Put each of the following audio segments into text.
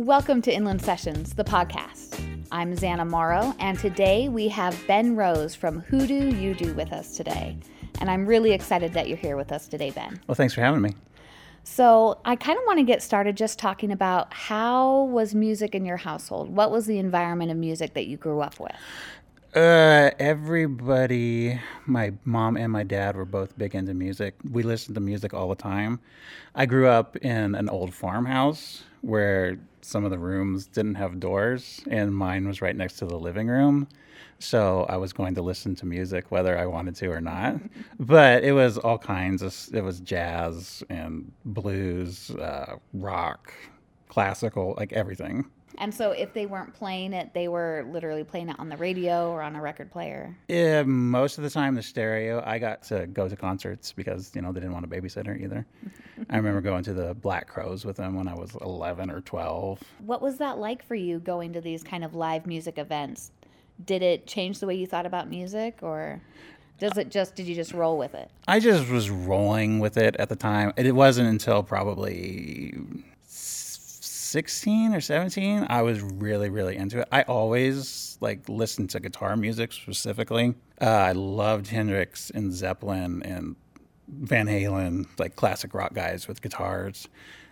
Welcome to Inland Sessions, the podcast. I'm Zana Morrow, and today we have Ben Rose from Hoodoo Udu with us today. And I'm really excited that you're here with us today, Ben. Well, thanks for having me. So, I kind of want to get started just talking about how was music in your household? What was the environment of music that you grew up with? Uh, everybody, my mom and my dad were both big into music. We listened to music all the time. I grew up in an old farmhouse where some of the rooms didn't have doors, and mine was right next to the living room. So I was going to listen to music whether I wanted to or not. But it was all kinds of, it was jazz and blues, uh, rock, classical, like everything. And so, if they weren't playing it, they were literally playing it on the radio or on a record player. Yeah, most of the time the stereo. I got to go to concerts because you know they didn't want a babysitter either. I remember going to the Black Crowes with them when I was 11 or 12. What was that like for you going to these kind of live music events? Did it change the way you thought about music, or does it just did you just roll with it? I just was rolling with it at the time. It wasn't until probably 16 or 17 i was really really into it. I always like listened to guitar music specifically. Uh, i loved hendrix and zeppelin and van halen like classic rock guys with guitars.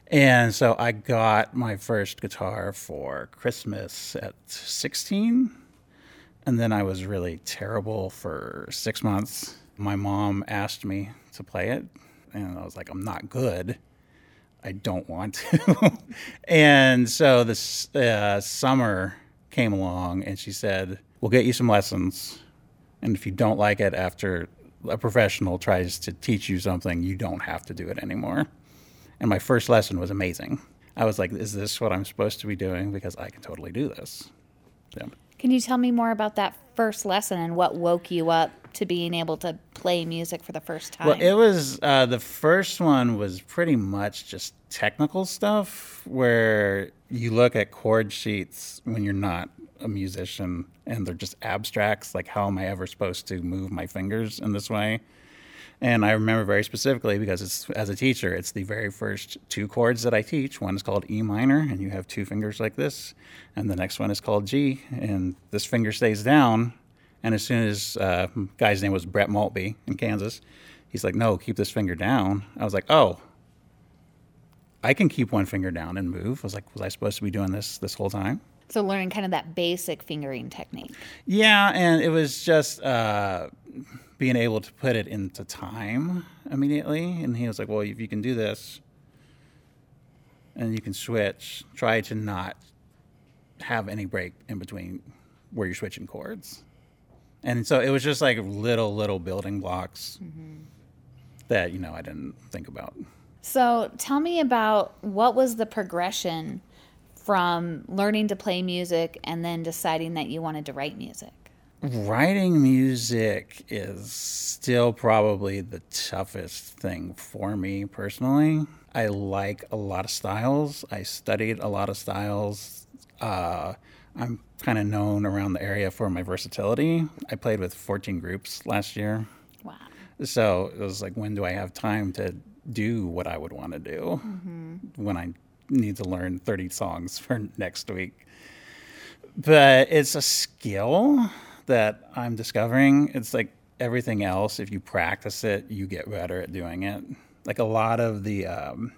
And so i got my first guitar for christmas at 16 and then i was really terrible for six months. My mom asked me to play it and i was like i'm not good I don't want to. and so this uh, summer came along and she said, We'll get you some lessons. And if you don't like it after a professional tries to teach you something, you don't have to do it anymore. And my first lesson was amazing. I was like, Is this what I'm supposed to be doing? Because I can totally do this. Yeah. Can you tell me more about that first lesson and what woke you up to being able to play music for the first time? Well, it was uh, the first one was pretty much just technical stuff where you look at chord sheets when you're not a musician and they're just abstracts. Like, how am I ever supposed to move my fingers in this way? And I remember very specifically because it's as a teacher, it's the very first two chords that I teach. One is called E minor, and you have two fingers like this, and the next one is called G, and this finger stays down. And as soon as uh, guy's name was Brett Maltby in Kansas, he's like, "No, keep this finger down." I was like, "Oh, I can keep one finger down and move." I was like, "Was I supposed to be doing this this whole time?" So learning kind of that basic fingering technique. Yeah, and it was just. Uh, being able to put it into time immediately. And he was like, well, if you can do this and you can switch, try to not have any break in between where you're switching chords. And so it was just like little, little building blocks mm-hmm. that, you know, I didn't think about. So tell me about what was the progression from learning to play music and then deciding that you wanted to write music? Writing music is still probably the toughest thing for me personally. I like a lot of styles. I studied a lot of styles. Uh, I'm kind of known around the area for my versatility. I played with 14 groups last year. Wow. So it was like, when do I have time to do what I would want to do mm-hmm. when I need to learn 30 songs for next week? But it's a skill that I'm discovering. It's like everything else. If you practice it, you get better at doing it. Like a lot of the um,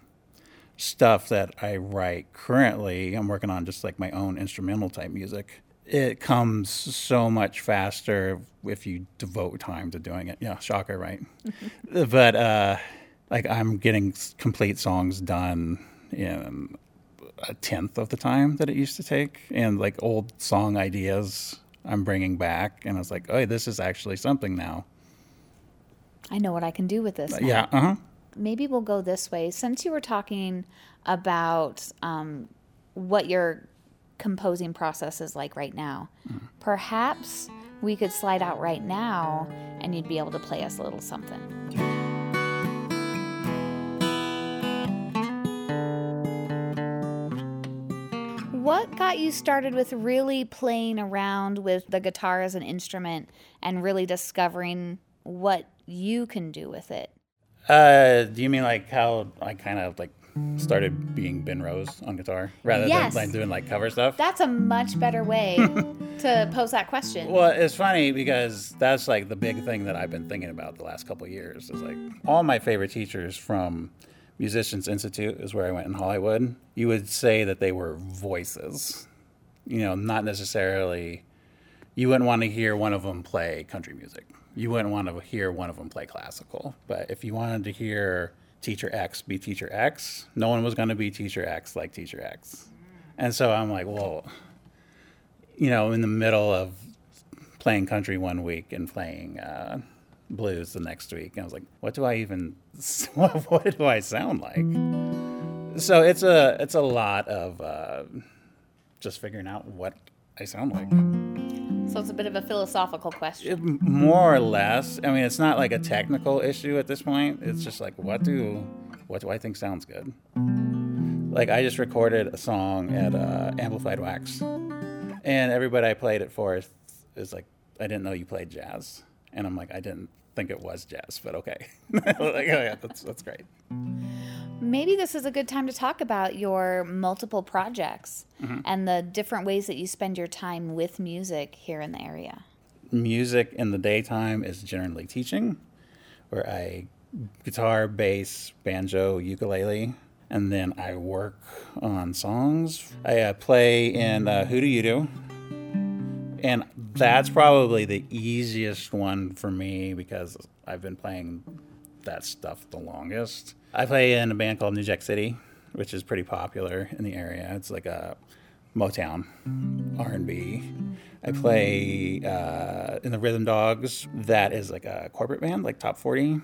stuff that I write currently, I'm working on just like my own instrumental type music. It comes so much faster if you devote time to doing it. Yeah, shocker, right? but uh, like I'm getting complete songs done in a tenth of the time that it used to take, and like old song ideas I'm bringing back, and I was like, oh, this is actually something now. I know what I can do with this. Now. Yeah. Uh huh. Maybe we'll go this way. Since you were talking about um, what your composing process is like right now, mm. perhaps we could slide out right now, and you'd be able to play us a little something. What got you started with really playing around with the guitar as an instrument and really discovering what you can do with it? Uh, do you mean like how I kind of like started being Ben Rose on guitar rather Yes. than like doing like cover stuff. That's a much better way to pose that question. Well, it's funny because that's like the big thing that I've been thinking about the last couple of years. Is like all my favorite teachers from Musicians Institute is where I went in Hollywood. You would say that they were voices, you know, not necessarily. You wouldn't want to hear one of them play country music. You wouldn't want to hear one of them play classical. But if you wanted to hear Teacher X be Teacher X, no one was going to be Teacher X like Teacher X. And so I'm like, well, you know, in the middle of playing country one week and playing uh, blues the next week. And I was like, what do I even, what, do I sound like? So it's a, it's a lot of uh, just figuring out what I sound like. So it's a bit of a philosophical question. It- more or less. I mean, it's not like a technical issue at this point. It's just like, what do, what do I think sounds good? Like I just recorded a song at uh, Amplified Wax, and everybody I played it for is, is like, I didn't know you played jazz, and I'm like, I didn't think it was jazz, but okay, like, oh, yeah, that's that's great. Maybe this is a good time to talk about your multiple projects and the different ways that you spend your time with music here in the area. music in the daytime is generally teaching, where I guitar, bass, banjo, ukulele, and then I work on songs. I uh, play in uh, Hoodoo Udu? And that's probably the easiest one for me because I've been playing that stuff the longest. I play in a band called New Jack City, which is pretty popular in the area. It's like a Motown R&B. I play uh, in the Rhythm Dogs. That is like a corporate band, like top 40.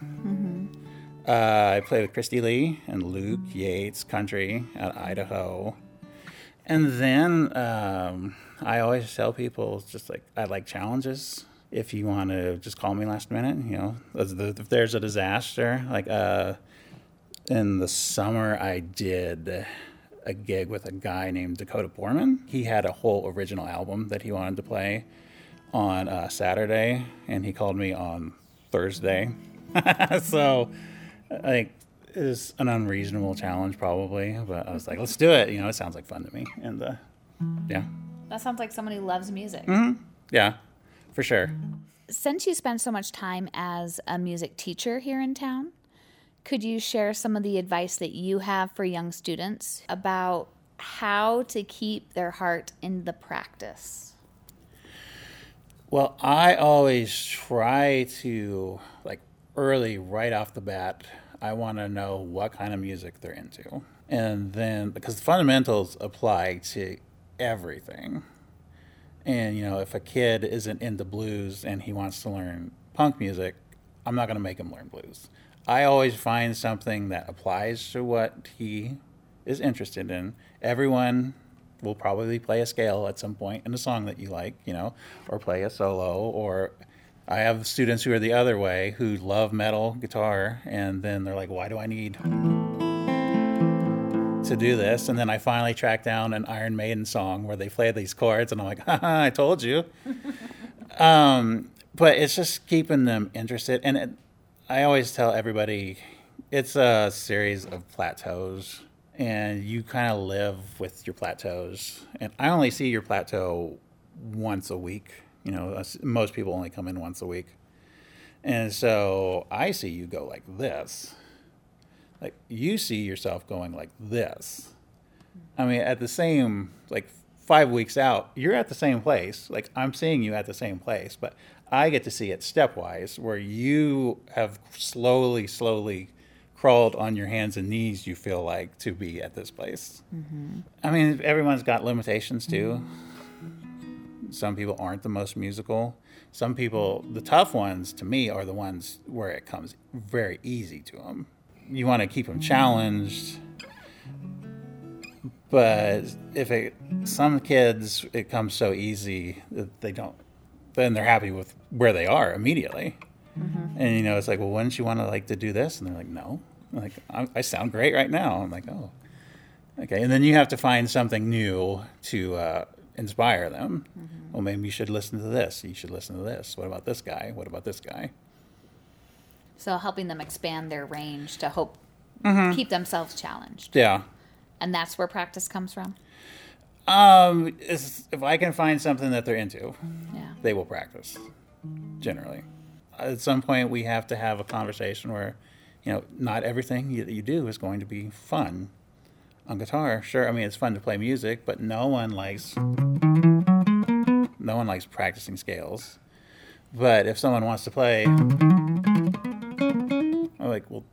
Uh, I play with Christy Lee and Luke Yates Country out of Idaho. And then um, I always tell people just like I like challenges. If you want to just call me last minute, you know, if there's a disaster, like uh, in the summer, I did a gig with a guy named Dakota Borman. He had a whole original album that he wanted to play on uh, Saturday, and he called me on Thursday. so, like, it was an unreasonable challenge, probably, but I was like, let's do it. You know, it sounds like fun to me, and uh, yeah, That sounds like someone who loves music. Hmm. yeah, for sure. Since you spend so much time as a music teacher here in town, could you share some of the advice that you have for young students about how to keep their heart in the practice? Well, I always try to like early, right off the bat. I want to know what kind of music they're into, and then because the fundamentals apply to everything. And you know, if a kid isn't into blues and he wants to learn punk music, I'm not going to make him learn blues. I always find something that applies to what he is interested in. Everyone will probably play a scale at some point in a song that you like, you know, or play a solo. Or I have students who are the other way who love metal guitar, and then they're like, why do I need to do this? And then I finally track down an Iron Maiden song where they play these chords, and I'm like, haha, I told you. um, but it's just keeping them interested. And it, I always tell everybody it's a series of plateaus, and you kind of live with your plateaus. And I only see your plateau once a week. You know, most people only come in once a week. And so I see you go like this. Like you see yourself going like this. I mean, at the same, like five weeks out, you're at the same place. Like I'm seeing you at the same place, but I get to see it stepwise where you have slowly, slowly crawled on your hands and knees, you feel like, to be at this place. Mm-hmm. I mean, everyone's got limitations too. Mm-hmm. Some people aren't the most musical. Some people, the tough ones to me, are the ones where it comes very easy to them. You want to keep them challenged, but if it, some kids, it comes so easy that they don't, then they're happy with where they are immediately. And you know, it's like, well, wouldn't you want to like to do this? And they're like, no. I'm like, I, I sound great right now. I'm like, oh, okay. And then you have to find something new to uh, inspire them. Well, maybe you should listen to this. You should listen to this. What about this guy? What about this guy? So helping them expand their range to hope keep themselves challenged. Yeah. And that's where practice comes from. Um, if I can find something that they're into, Yeah. they will practice. Generally, at some point we have to have a conversation where, you know, not everything you, you do is going to be fun. On guitar, sure. I mean, it's fun to play music, but no one likes no one likes practicing scales. But if someone wants to play, I'm like, well,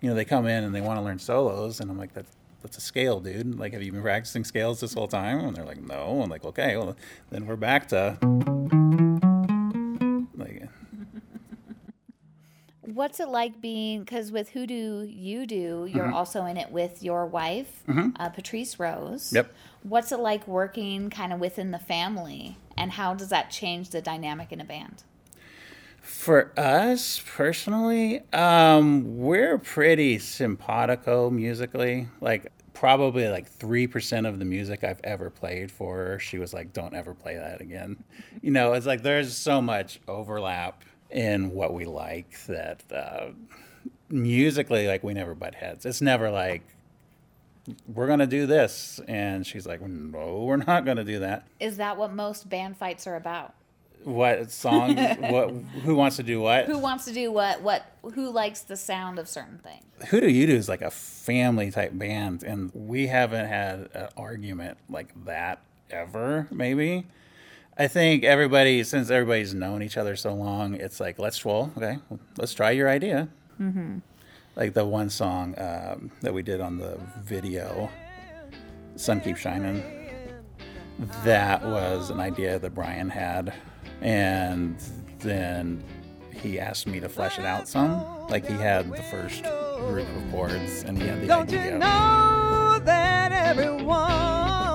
you know, they come in and they want to learn solos, and I'm like, that's that's a scale, dude. Like, have you been practicing scales this whole time? And they're like, no. I'm like, okay, well, then we're back to What's it like being, because with Hoodoo Udu, you're Mm-hmm. also in it with your wife, uh, Patrice Rose. Yep. What's it like working kind of within the family? And how does that change the dynamic in a band? For us personally, um, we're pretty simpatico musically. Like probably like three percent of the music I've ever played for her, she was like, "Don't ever play that again." You know, it's like there's so much overlap in what we like that uh, musically, like we never butt heads. It's never like we're gonna do this, and she's like, "No, we're not gonna do that is that what most band fights are about? What song? what? Who wants to do what? Who wants to do what? What? Who likes the sound of certain things? Hoodoo Udu is like a family type band, and we haven't had an argument like that ever, maybe. I think everybody, since everybody's known each other so long, it's like, let's, well, okay, let's try your idea. Mm-hmm. Like the one song um, that we did on the video, Sun Keeps Shining, that was an idea that Brian had. And then he asked me to flesh it out some. Like he had the first group of chords and he had the Don't you idea. know that everyone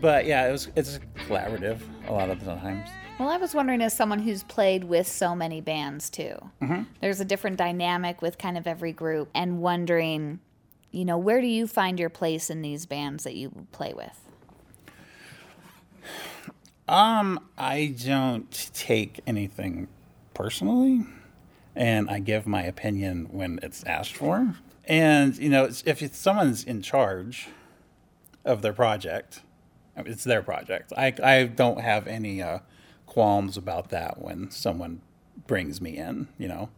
But yeah, it was it's collaborative a lot of the times. Well, I was wondering, as someone who's played with so many bands too, there's a different dynamic with kind of every group, and wondering, you know, where do you find your place in these bands that you play with? Um, I don't take anything personally, and I give my opinion when it's asked for. And you know, if someone's in charge of their project, I mean, it's their project. I I don't have any uh, qualms about that when someone brings me in. You know,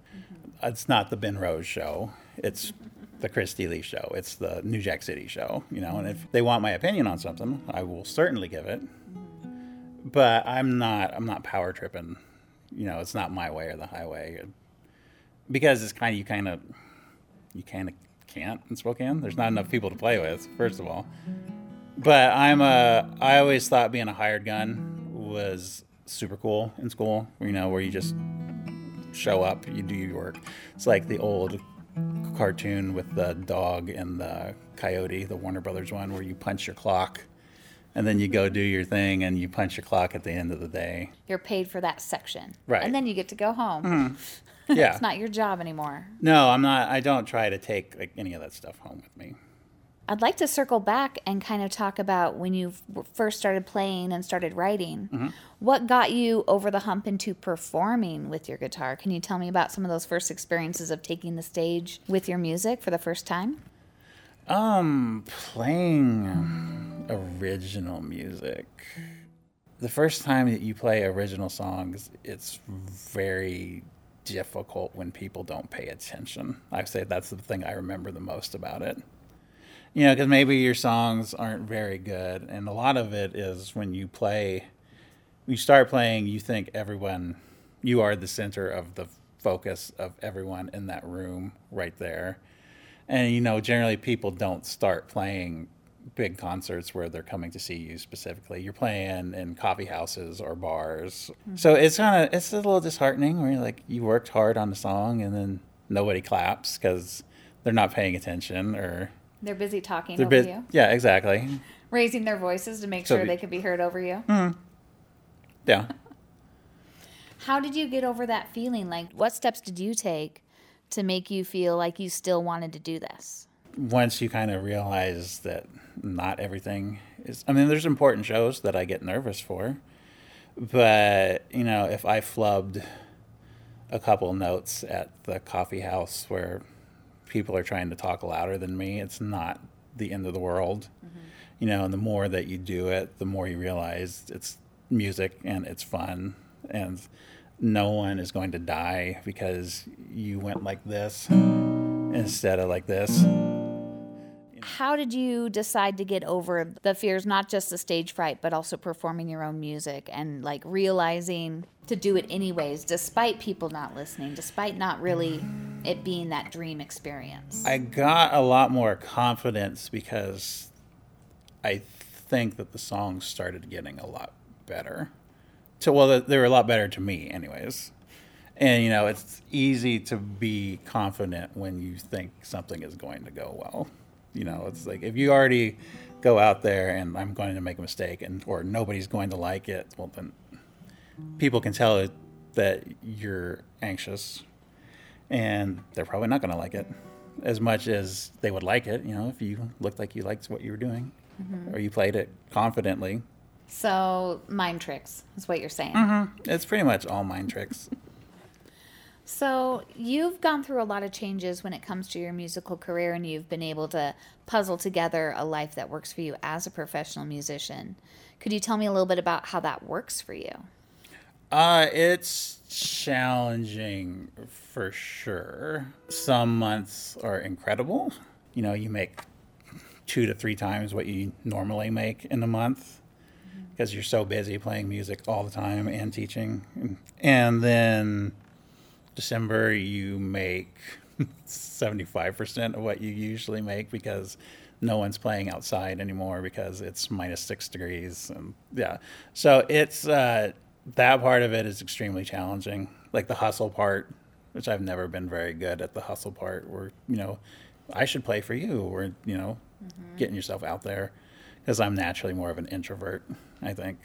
it's not the Ben Rose show. It's the Christy Lee show. It's the New Jack City show. You know, and if they want my opinion on something, I will certainly give it but I'm not I'm not power tripping. You know, it's not my way or the highway. Because it's kind of you kind of you kind of can't in Spokane. There's not enough people to play with, first of all. But I'm a I always thought being a hired gun was super cool in school. You know, where you just show up, you do your work. It's like the old cartoon with the dog and the coyote, the Warner Brothers one, where you punch your clock and then you go do your thing and you punch your clock at the end of the day. You're paid for that section, Right. And then you get to go home. Mm-hmm. Yeah. It's not your job anymore. no, I'm not. I don't try to take like any of that stuff home with me. I'd like to circle back and kind of talk about when you first started playing and started writing. Mm-hmm. What got you over the hump into performing with your guitar? Can you tell me about some of those first experiences of taking the stage with your music for the first time? Um, playing original music. The first time that you play original songs, it's very difficult when people don't pay attention. I say that's the thing I remember the most about it. You know, because maybe your songs aren't very good, and a lot of it is when you play, when you start playing, you think everyone, you are the center of the focus of everyone in that room right there. And you know, generally people don't start playing big concerts where they're coming to see you specifically. You're playing in coffee houses or bars. Hmm. So it's kind of it's a little disheartening where you're like you worked hard on the song and then nobody claps cuz they're not paying attention or They're busy talking they're over bus- you, Yeah, exactly. raising their voices to make So sure be- they could be heard over you. Mm. Yeah. How did you get over that feeling? Like, what steps did you take to make you feel like you still wanted to do this? once you kind of realize that not everything is I mean there's important shows that I get nervous for but you know if I flubbed a couple notes at the coffee house where people are trying to talk louder than me. It's not the end of the world. You know, and the more that you do it, the more you realize it's music and it's fun and no one is going to die because you went like this instead of like this. How did you decide to get over the fears, not just the stage fright, but also performing your own music and like realizing to do it anyways, despite people not listening, despite not really it being that dream experience? I got a lot more confidence because I think that the songs started getting a lot better. So, well, they were a lot better to me, anyways. And, you know, it's easy to be confident when you think something is going to go well. You know, it's like if you already go out there and I'm going to make a mistake and or nobody's going to like it, well, then people can tell that you're anxious and they're probably not going to like it as much as they would like it, you know, if you looked like you liked what you were doing mm-hmm. or you played it confidently. So, mind tricks is what you're saying. Mm-hmm. It's pretty much all mind tricks. So, you've gone through a lot of changes when it comes to your musical career, and you've been able to puzzle together a life that works for you as a professional musician. Could you tell me a little bit about how that works for you? Uh, it's challenging for sure. Some months are incredible. You know, you make two to three times what you normally make in a month because you're so busy playing music all the time and teaching. And then December, you make 75% of what you usually make because no one's playing outside anymore because it's minus six degrees. And yeah. So it's, uh, that part of it is extremely challenging. Like the hustle part, which I've never been very good at the hustle part where, you know, I should play for you or, you know, getting yourself out there because I'm naturally more of an introvert, I think.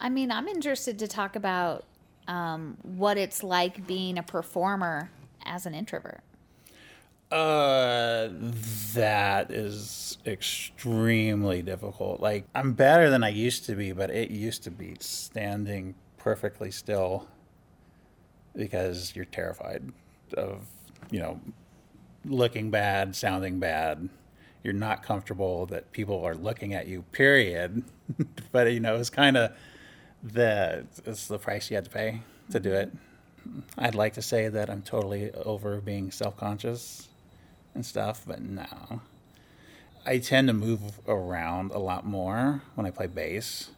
I mean, I'm interested to talk about um, what it's like being a performer as an introvert. Uh, that is extremely difficult. Like, I'm better than I used to be, but it used to be standing perfectly still because you're terrified of, you know, looking bad, sounding bad. You're not comfortable that people are looking at you, period. but, you know, it's kind of the, it's the price you had to pay to do it. I'd like to say that I'm totally over being self conscious and stuff, but no. I tend to move around a lot more when I play bass,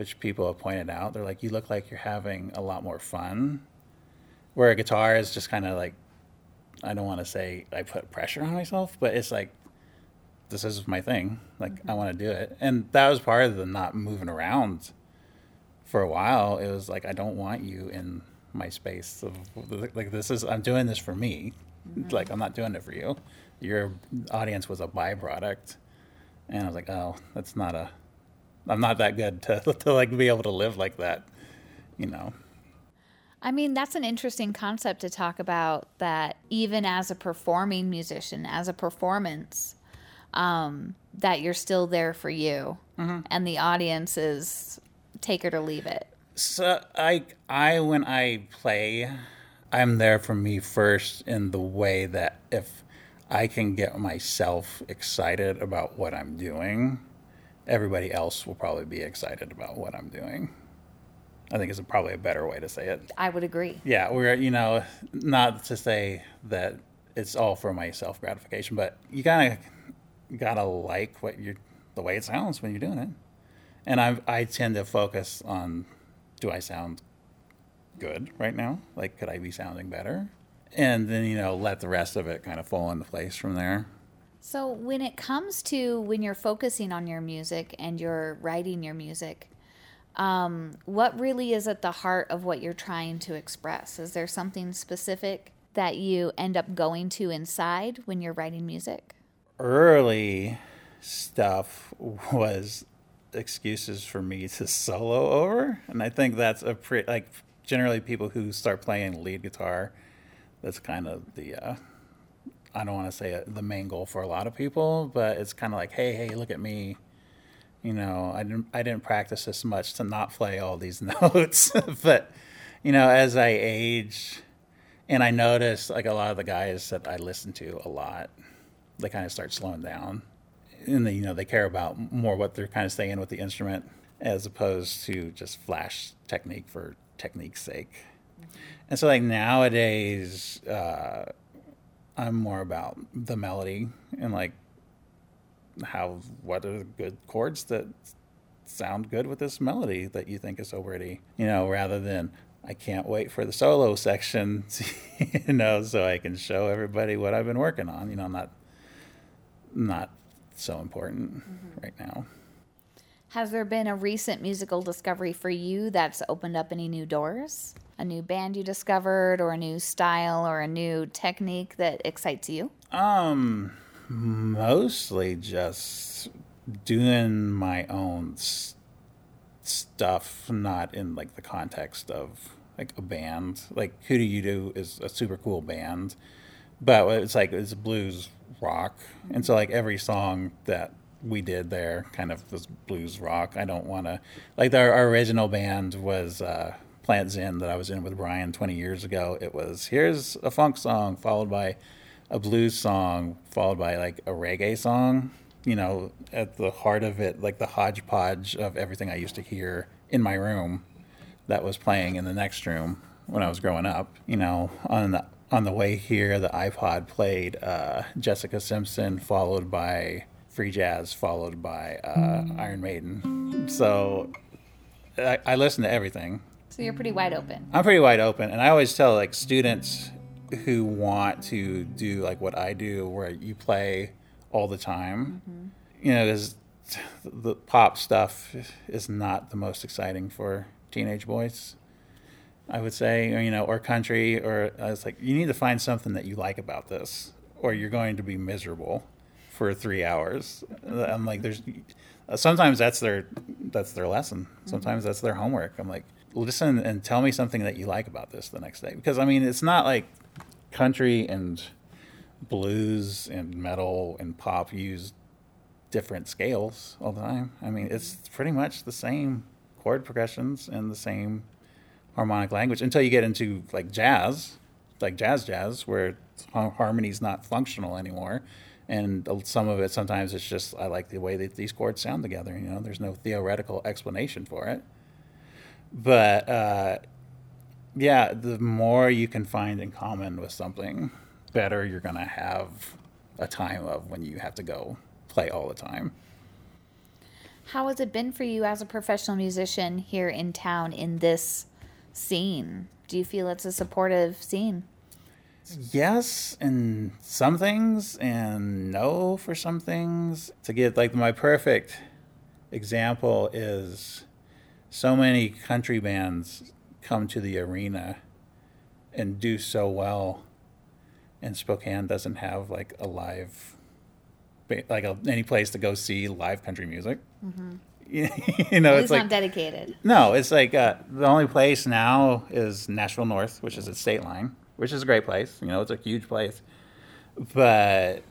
which people have pointed out. They're like, you look like you're having a lot more fun. Where a guitar is just kind of like, I don't want to say I put pressure on myself, but it's like, this is my thing. Like, I mm-hmm. want to do it. And that was part of the not moving around for a while. It was like, I don't want you in my space. Of, like, this is, I'm doing this for me. Mm-hmm. Like, I'm not doing it for you. Your audience was a byproduct. And I was like, oh, that's not a, I'm not that good to, to like be able to live like that, you know. I mean, that's an interesting concept to talk about that even as a performing musician, as a performance, um, that you're still there for you and the audience is take it or leave it. So I I when I play, I'm there for me first in the way that if I can get myself excited about what I'm doing, everybody else will probably be excited about what I'm doing. I think is probably a better way to say it. I would agree. Yeah, we're you know not to say that it's all for my self gratification, but you kind of gotta like what you're the way it sounds when you're doing it. And I I tend to focus on do I sound good right now? Like could I be sounding better? And then you know let the rest of it kind of fall into place from there. So, when it comes to when you're focusing on your music and you're writing your music, um, what really is at the heart of what you're trying to express? Is there something specific that you end up going to inside when you're writing music? Early stuff was excuses for me to solo over, and I think that's a pretty like generally people who start playing lead guitar. That's kind of the uh, I don't want to say it, the main goal for a lot of people, but it's kind of like, hey, hey, look at me. You know, I didn't I didn't practice this much to not play all these notes, but you know, as I age, And I notice like a lot of the guys that I listen to a lot, they kind of start slowing down, and they, you know they care about more what they're kind of saying with the instrument as opposed to just flash technique for technique's sake. And so like nowadays, uh, I'm more about the melody and like how what are the good chords that sound good with this melody that you think is so pretty, you know, rather than I can't wait for the solo section, you know, so I can show everybody what I've been working on. You know, not not so important mm-hmm. right now. Has there been a recent musical discovery for you that's opened up any new doors? A new band you discovered, or a new style, or a new technique that excites you? Um, mostly just doing my own stuff, not in like the context of like a band. Like Hoodoo Udu is a super cool band, but it's like it's blues rock, and so like every song that we did there kind of was blues rock. I don't want to like our, our original band was uh, Plant Zen that I was in with Brian 20 years ago. It was here's a funk song followed by a blues song followed by like a reggae song. You know, at the heart of it, like the hodgepodge of everything I used to hear in my room that was playing in the next room when I was growing up. You know, on the on the way here, the iPod played uh, Jessica Simpson, followed by free jazz, followed by uh, Iron Maiden. So I, I listen to everything. So you're pretty wide open. I'm pretty wide open, and I always tell like students who want to do like what I do, where you play all the time. Mm-hmm. You know, because the pop stuff is not the most exciting for teenage boys. I would say, or, you know, or country, or uh, I was like, you need to find something that you like about this, or you're going to be miserable for three hours. I'm like, there's sometimes that's their that's their lesson. Mm-hmm. Sometimes that's their homework. I'm like, listen and tell me something that you like about this the next day, because I mean, it's not like country and blues and metal and pop use different scales all the time. I mean, it's pretty much the same chord progressions and the same harmonic language until you get into like jazz, like jazz jazz, where har- harmony's not functional anymore. And some of it, sometimes it's just, I like the way that these chords sound together. You know, there's no theoretical explanation for it. But uh, yeah, the more you can find in common with something, better you're going to have a time of when you have to go play all the time. How has it been for you as a professional musician here in town in this scene? Do you feel it's a supportive scene? yes in some things and no for some things to get like my perfect example is so many country bands come to the arena and do so well and spokane doesn't have like a live like a, any place to go see live country music you know It's, it's like not dedicated. no, it's like uh, the only place now is Nashville North, which is at State Line, which is a great place. You know, it's a huge place. But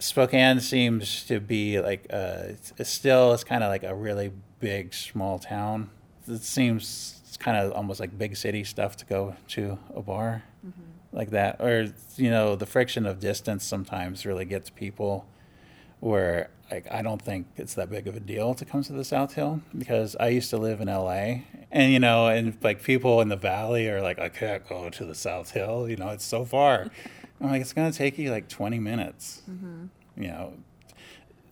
Spokane seems to be like uh, it's, it's still it's kind of like a really big small town. It seems kind of almost like big city stuff to go to a bar mm-hmm. like that, or you know, the friction of distance sometimes really gets people where like I don't think it's that big of a deal to come to the South Hill because I used to live in LA and you know and like people in the valley are like I can't go to the South Hill you know it's so far. I'm like it's gonna take you like 20 minutes mm-hmm. you know.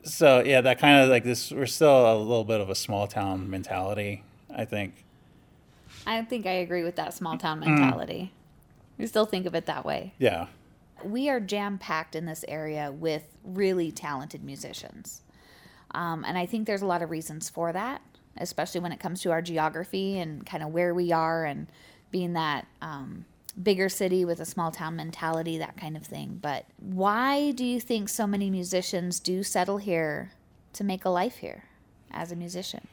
So yeah that kind of like this we're still a little bit of a small town mentality I think I think I agree with that small town Mm. mentality. We still think of it that way. yeah we are jam packed in this area with really talented musicians. Um, and I think there's a lot of reasons for that, especially when it comes to our geography and kind of where we are and being that um, bigger city with a small town mentality, that kind of thing. But why do you think so many musicians do settle here to make a life here as a musician?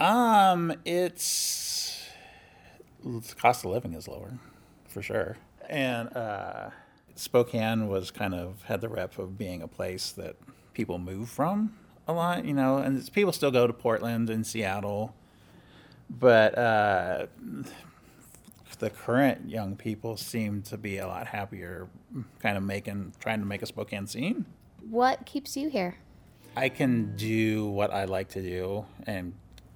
Um, it's the cost of living is lower, for sure. And uh, Spokane was kind of had the rep of being a place that people move from a lot, you know, and it's- people still go to Portland and Seattle, but uh, the current young people seem to be a lot happier, kind of making, trying to make a Spokane scene. What keeps you here? I can do what I like to do and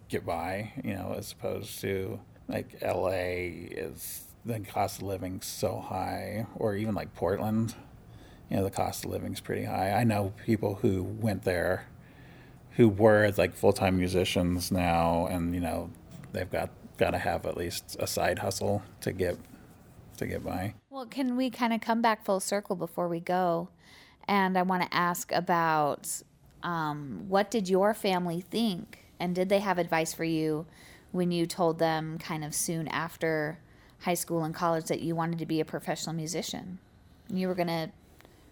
get by, you know, as opposed to like LA is the cost of living so high, or even like Portland, you know, the cost of living is pretty high. I know people who went there who were like full time musicians now, and you know, they've got got to have at least a side hustle to get to get by. Well, can we kind of come back full circle before we go? And I want to ask about um, what did your family think, and did they have advice for you when you told them kind of soon after high school and college that you wanted to be a professional musician? And you were going to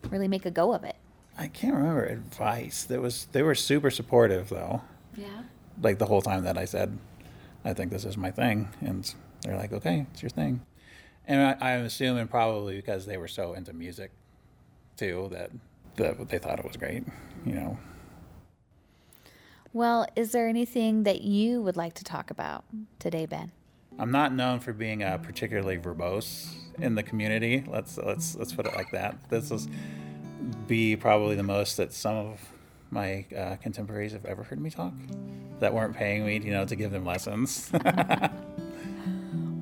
really make a go of it. I can't remember advice. There was they were super supportive though. Yeah. Like the whole time that I said, I think this is my thing, and they're like, okay, it's your thing. And I, I'm assuming probably because they were so into music, too, that that they thought it was great. You know. Well, is there anything that you would like to talk about today, Ben? I'm not known for being uh, particularly verbose in the community. Let's let's let's put it like that. This is be probably the most that some of my uh, contemporaries have ever heard me talk that weren't paying me, you know, to give them lessons.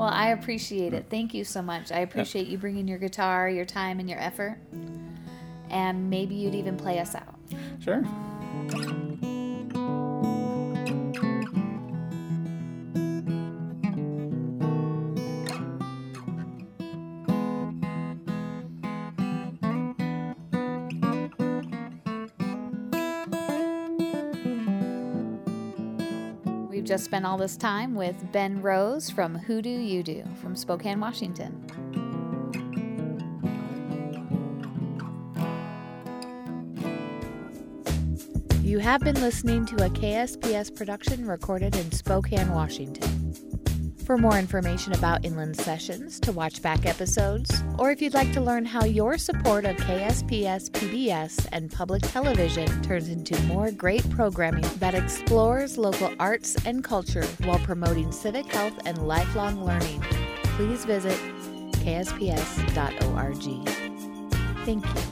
Well, I appreciate it. Thank you so much. I appreciate you bringing your guitar, your time, and your effort. And maybe you'd even play us out. sure. Just spent all this time with Ben Rose from Hoodoo Udu from Spokane, Washington. You have been listening to a KSPS production recorded in Spokane, Washington. For more information about Inland Sessions, to watch back episodes, or if you'd like to learn how your support of KSPS PBS and public television turns into more great programming that explores local arts and culture while promoting civic health and lifelong learning, please visit kSPS.org. Thank you.